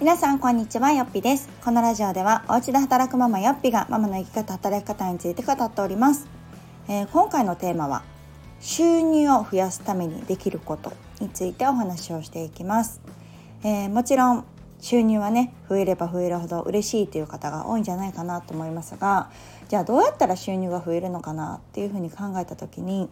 皆さんこんにちはよっぴです。このラジオではお家で働くママよっぴがママの生き方働き方について語っております、えー、今回のテーマは収入を増やすためにできることについてお話をしていきます、えー、もちろん収入はね増えれば増えるほど嬉しいという方が多いんじゃないかなと思いますがじゃあどうやったら収入が増えるのかなっていうふうに考えた時に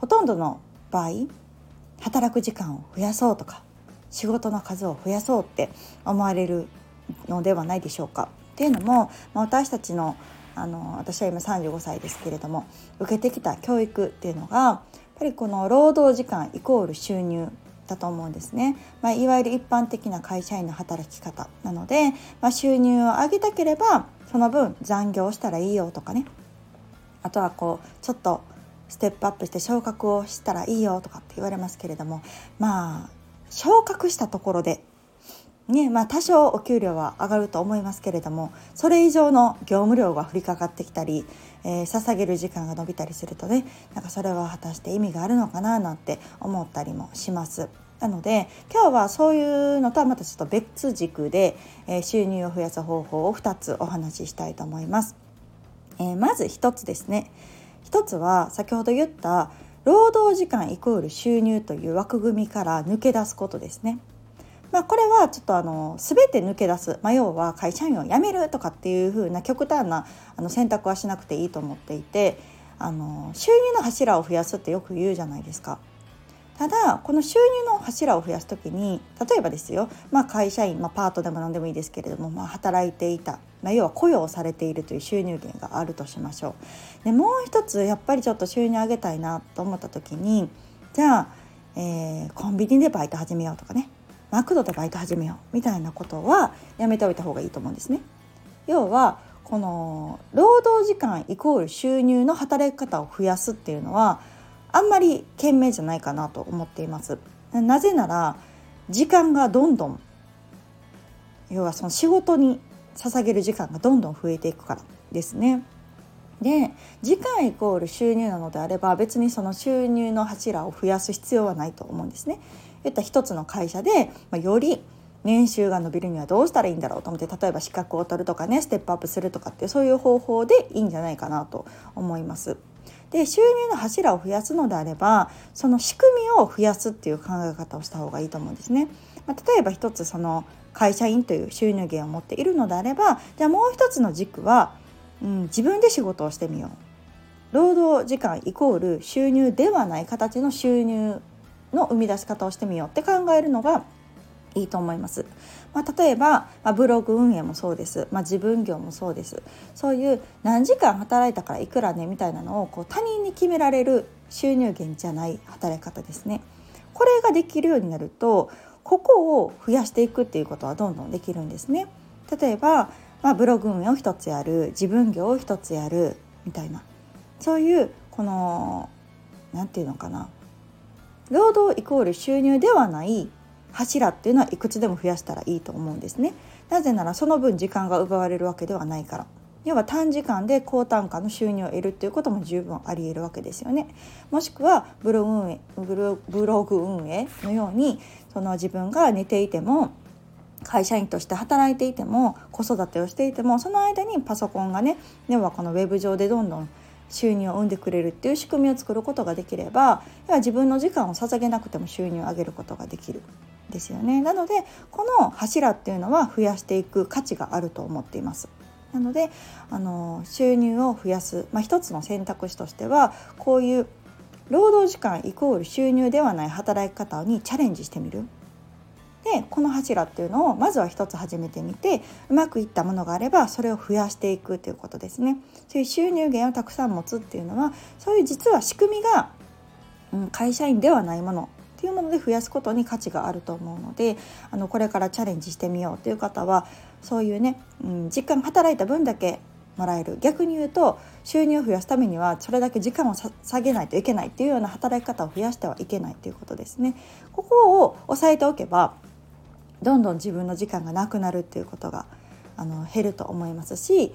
ほとんどの場合働く時間を増やそうとか仕事の数を増やそうって思われるのではないでしょうか。っていうのも、まあ、私たちのあの私は今35歳ですけれども受けてきた教育っていうのがやっぱりこの労働時間イコール収入だと思うんですね、まあ、いわゆる一般的な会社員の働き方なので、まあ、収入を上げたければその分残業したらいいよとかねあとはこうちょっとステップアップして昇格をしたらいいよとかって言われますけれどもまあ昇格したところでねまあ、多少お給料は上がると思いますけれどもそれ以上の業務量が降りかかってきたり、えー、捧げる時間が伸びたりするとねなんかそれは果たして意味があるのかななんて思ったりもします。なので今日はそういうのとはまたちょっと別軸で、えー、収入を増やす方法を2つお話ししたいと思います。えー、まず1つですね1つは先ほど言った労働時間イコール収入という枠組みから抜け出すことですね。まあ、これはちょっとあの全て抜け出す、まあ、要は会社員を辞めるとかっていう風な極端なあの選択はしなくていいと思っていてあの収入の柱を増やすってよく言うじゃないですか。ただこの収入の柱を増やす時に例えばですよ、まあ、会社員、まあ、パートでも何でもいいですけれども、まあ、働いていた、まあ、要は雇用されているという収入源があるとしましょう。でもう一つやっぱりちょっと収入上げたいなと思った時にじゃあ、えー、コンビニでバイト始めようとかねマクドでバイト始めようみたいなことはやめておいた方がいいと思うんですね。要はこの労働時間イコール収入の働き方を増やすっていうのはあんまり賢明じゃないかなと思っています。なぜなら時間がどんどん要はその仕事に捧げる時間がどんどん増えていくからですね。で時間イコール収入なのであれば別にその収入の柱を増やす必要はないと思うんですね。言った一つの会社で、まあ、より年収が伸びるにはどうしたらいいんだろうと思って例えば資格を取るとかねステップアップするとかってそういう方法でいいんじゃないかなと思います。で収入の柱を増やすのであればその仕組みを増やすっていう考え方をした方がいいと思うんですね。まあ、例えば一つその会社員という収入源を持っているのであればじゃあもう一つの軸は、うん、自分で仕事をしてみよう。労働時間イコール収入ではない形の収入の生み出し方をしてみようって考えるのがいいと思います。まあ、例えば、まあ、ブログ運営もそうです、まあ、自分業もそうですそういう何時間働いたからいくらねみたいなのをこう他人に決められる収入源じゃない働き方ですね。これができるようになるとここを増やしていくっていうことはどんどんできるんですね。例えば、まあ、ブログ運営を一つやる自分業を一つやるみたいなそういうこの何て言うのかな労働イコール収入ではない柱っていうのはいくつでも増やしたらいいと思うんですね。なぜならその分時間が奪われるわけではないから。要は短時間で高単価の収入を得るっていうことも十分ありえるわけですよね。もしくはブログ運営ブログ運営のようにその自分が寝ていても会社員として働いていても子育てをしていてもその間にパソコンがね要はこのウェブ上でどんどん収入を生んでくれるっていう仕組みを作ることができれば要は自分の時間を捧げなくても収入を上げることができるですよね。なのでこの柱っていうのは増やしていく価値があると思っています。なのであの収入を増やす、まあ、一つの選択肢としてはこういう労働時間イコール収入ではない働き方にチャレンジしてみる。でこの柱っていうのをまずは一つ始めてみてうまくいったものがあればそれを増やしていくということですね。そういう収入源をたくさん持つっていうのはそういう実は仕組みが、うん、会社員ではないものっていうもので増やすことに価値があると思うのであのこれからチャレンジしてみようという方はそういうね、うん、時間働いた分だけもらえる逆に言うと収入を増やすためにはそれだけ時間を下げないといけないっていうような働き方を増やしてはいけないということですね。ここを押さえておけばどんどん自分の時間がなくなるっていうことがあの減ると思いますし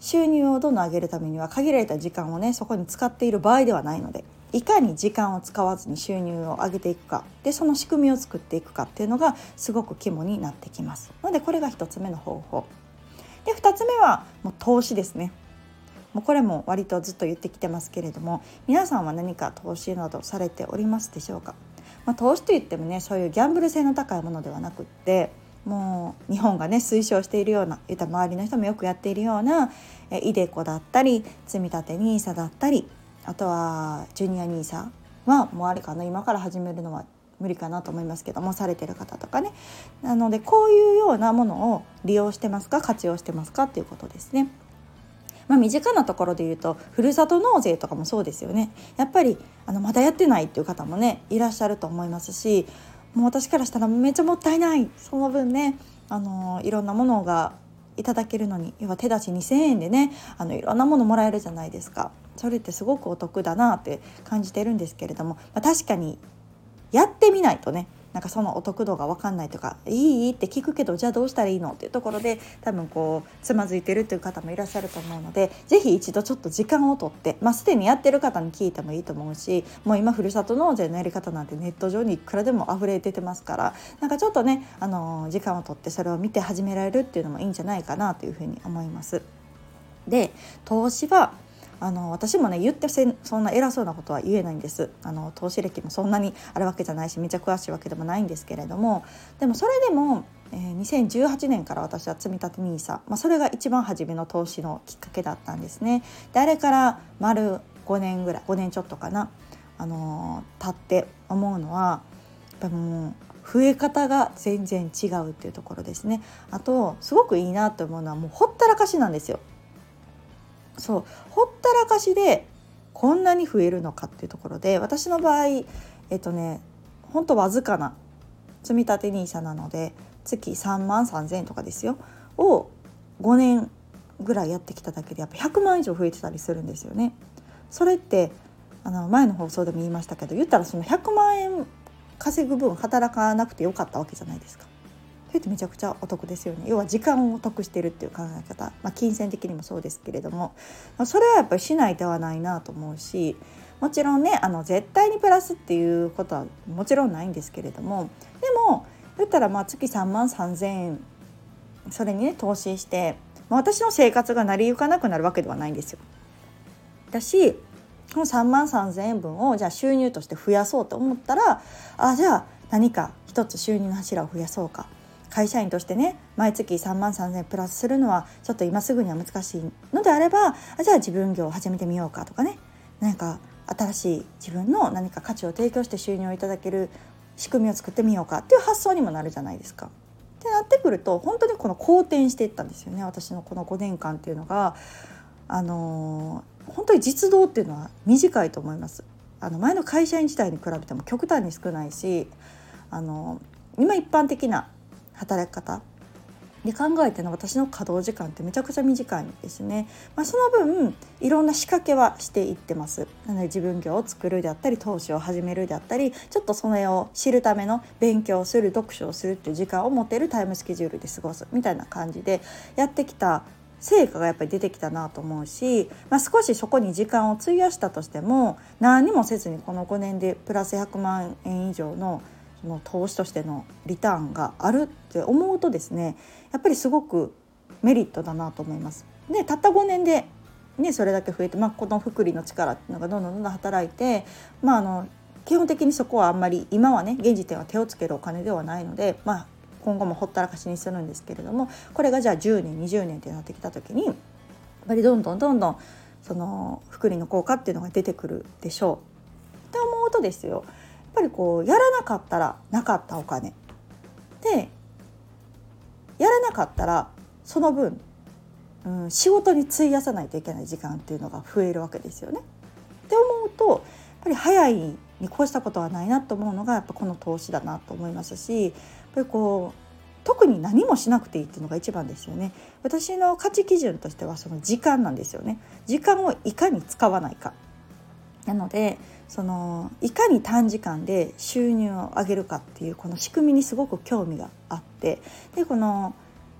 収入をどんどん上げるためには限られた時間をねそこに使っている場合ではないのでいかに時間を使わずに収入を上げていくかでその仕組みを作っていくかっていうのがすごく肝になってきます。のでこれが1つ目の方法。で2つ目はもう投資ですね。もうこれも割とずっと言ってきてますけれども皆さんは何か投資などされておりますでしょうか、まあ、投資といってもねそういうギャンブル性の高いものではなくってもう日本がね推奨しているような言った周りの人もよくやっているようなえイデコだったり積み立て NISA だったりあとはジュニア NISA はもうあれかな今から始めるのは無理かなと思いますけどもされてる方とかねなのでこういうようなものを利用してますか活用してますかっていうことですね。まあ、身近なところで言うとふるさと納税とかもそうですよね。やっぱりあのまだやってないっていう方もねいらっしゃると思いますしもう私からしたらめっちゃもったいないその分ねあのいろんなものがいただけるのに要は手出し2,000円でねあのいろんなものもらえるじゃないですか。それってすごくお得だなって感じてるんですけれども、まあ、確かにやってみないとねなんかそのお得度が分かんないとか「いい?」って聞くけどじゃあどうしたらいいの？っていうところで多分こうつまずいてるという方もいらっしゃると思うので是非一度ちょっと時間をとって、まあ、すでにやってる方に聞いてもいいと思うしもう今ふるさと納税のやり方なんてネット上にいくらでも溢れ出てますからなんかちょっとね、あの時間をとってそれを見て始められるっていうのもいいんじゃないかなというふうに思います。で投資はあの私もね言ってそんな偉そうなことは言えないんです。あの投資歴もそんなにあるわけじゃないしめちゃ詳しいわけでもないんですけれども。でもそれでも、えー、2018年から私は積み立て NISA、まあ、それが一番初めの投資のきっかけだったんですね。であれから丸5年ぐらい5年ちょっとかな、あのー、って思うのはやっぱもう増え方が全然違うっていうところですね。あとすごくいいなと思うのはもうほったらかしなんですよ。そうほったらかしでこんなに増えるのかっていうところで私の場合えっとねほんとわずかな積立て NISA なので月3万3,000円とかですよを5年ぐらいやってきただけでやっぱ100万以上増えてたりするんですよね。それってあの前の放送でも言いましたけど言ったらその100万円稼ぐ分働かなくてよかったわけじゃないですか。それってめちゃくちゃお得ですよね。要は時間を得してるっていう考え方、まあ、金銭的にもそうですけれども、それはやっぱりしないではないなと思うしもちろんねあの絶対にプラスっていうことはもちろんないんですけれどもでも言ったらまあ月3万3,000円それにね投資して、まあ、私の生活が成り行かなくなるわけではないんですよ。だしこの3万3,000円分をじゃあ収入として増やそうと思ったらあじゃあ何か一つ収入の柱を増やそうか。会社員としてね毎月3万3,000円プラスするのはちょっと今すぐには難しいのであればあじゃあ自分業を始めてみようかとかね何か新しい自分の何か価値を提供して収入をいただける仕組みを作ってみようかっていう発想にもなるじゃないですか。ってなってくると本当にこの好転していったんですよね私のこの5年間っていうのがあのー、本当に実動っていうのは短いと思います。あの前の会社員時代に比べても極端に少ないしあの今一般的な働き方。で考えての私の稼働時間ってめちゃくちゃ短いんですね、まあ、その分いろんな仕掛けはしていってます。なので自分業を作るであったり投資を始めるであったりちょっとそれを知るための勉強をする読書をするっていう時間を持てるタイムスケジュールで過ごすみたいな感じでやってきた成果がやっぱり出てきたなと思うし、まあ、少しそこに時間を費やしたとしても何もせずにこの5年でプラス100万円以上のの投資としてのリターンがあるって思うとですねやっぱりすごくメリットだなと思います。でたった5年でね、それだけ増えて、まあ、この福利の力っていうのがどんどんどんどん働いて、まあ、あの基本的にそこはあんまり今はね現時点は手をつけるお金ではないので、まあ、今後もほったらかしにするんですけれどもこれがじゃあ10年20年ってなってきた時にやっぱりどんどんどんどんその福利の効果っていうのが出てくるでしょう。って思うとですよぱりこうやらなかったらなかったお金。でやらなかったらその分、うん、仕事に費やさないといけない時間っていうのが増えるわけですよね。って思うとやっぱり早いに越したことはないなと思うのがやっぱこの投資だなと思いますしやっぱりこう特に何もしなくていいっていうのが一番ですよね。私の価値基準としてはその時間なんですよね。時間をいかに使わないか。なのでそのいかに短時間で収入を上げるかっていうこの仕組みにすごく興味があってでこの、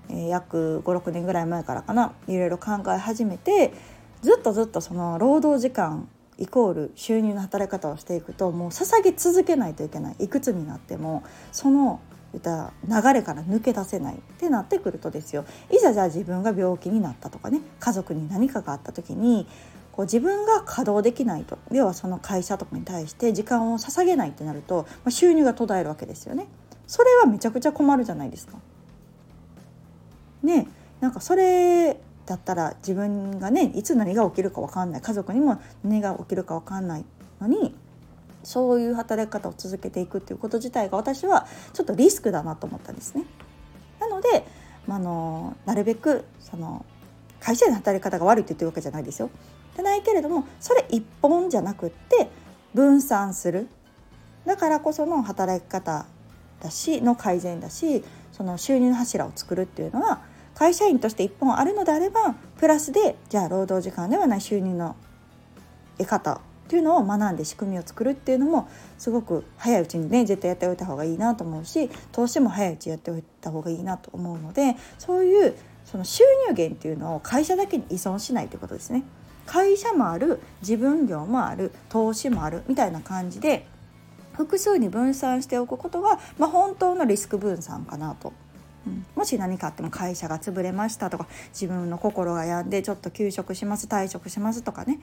えー、約56年ぐらい前からかないろいろ考え始めてずっとずっとその労働時間イコール収入の働き方をしていくともう捧げ続けないといけないいくつになってもそのた流れから抜け出せないってなってくるとですよ。いざじゃあ自分が病気になったとかね家族に何かがあった時にこう自分が稼働できないと要はその会社とかに対して時間を捧げないってなると、まあ、収入が途絶えるわけですよね。それはめちゃくちゃ困るじゃないですか。ねなんかそれだったら自分がねいつ何が起きるか分かんない家族にも何が起きるか分かんないのにそういう働き方を続けていくっていうこと自体が私はちょっとリスクだなと思ったんですね。なので、あのなるべくその会社の働き方が悪いって言ってるわけじゃないですよ。でないけれどもそれ一本じゃなくって分散するだからこその働き方だしの改善だしその収入の柱を作るっていうのは会社員として一本あるのであればプラスでじゃあ労働時間ではない収入の得方っていうのを学んで仕組みを作るっていうのもすごく早いうちにね絶対やっておいた方がいいなと思うし投資も早いうちやっておいた方がいいなと思うのでそういうその収入源っていうのを会社だけに依存しないということですね。会社もある自分業もある投資もあるみたいな感じで複数に分散しておくことが、まあ、本当のリスク分散かなと。うん、もし何かあっても会社が潰れましたとか自分の心が病んでちょっと休職します退職しますとかね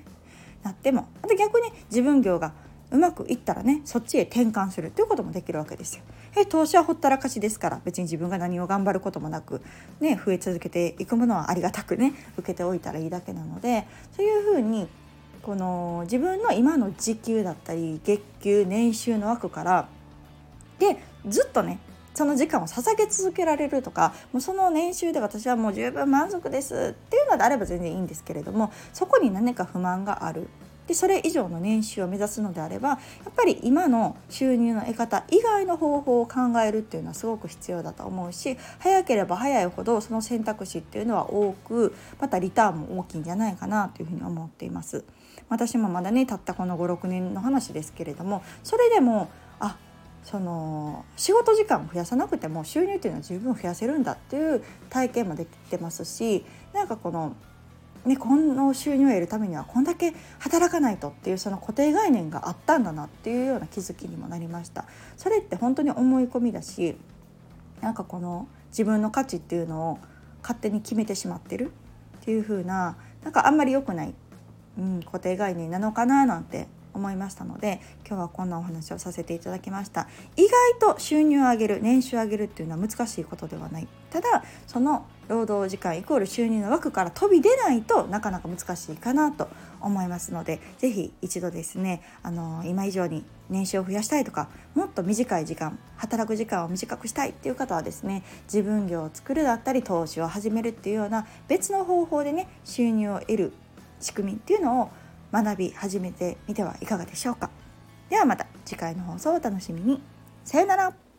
なってもあと逆に自分業がうまくいったらねそっちへ転換するっていうこともできるわけですよ。え投資はほったらかしですから別に自分が何を頑張ることもなく、ね、増え続けていくものはありがたくね受けておいたらいいだけなのでそういうふうにこの自分の今の時給だったり月給年収の枠からでずっとねその時間を捧げ続けられるとかもうその年収で私はもう十分満足ですっていうのであれば全然いいんですけれどもそこに何か不満があるでそれ以上の年収を目指すのであればやっぱり今の収入の得方以外の方法を考えるっていうのはすごく必要だと思うし早ければ早いほどその選択肢っていうのは多くまたリターンも大きいんじゃないかなというふうに思っています。私もまだねたったこの56年の話ですけれどもそれでもあその仕事時間を増やさなくても収入っていうのは十分増やせるんだっていう体験もできてますしなんかこの、ね、この収入を得るためにはこんだけ働かないとっていうその固定概念があったんだなっていうような気づきにもなりました。それって本当に思い込みだしなんかこの自分の価値っていうのを勝手に決めてしまってるっていう風ななんかあんまり良くない、うん、固定概念なのかななんて思いましたので今日はこんなお話をさせていただきました意外と収入を上げる年収を上げるっていうのは難しいことではないただその労働時間イコール収入の枠から飛び出ないとなかなか難しいかなと思いますので是非一度ですねあの今以上に年収を増やしたいとかもっと短い時間働く時間を短くしたいっていう方はですね自分業を作るだったり投資を始めるっていうような別の方法でね収入を得る仕組みっていうのを学び始めてみてはいかがでしょうか。ではまた次回の放送をお楽しみに。さよなら。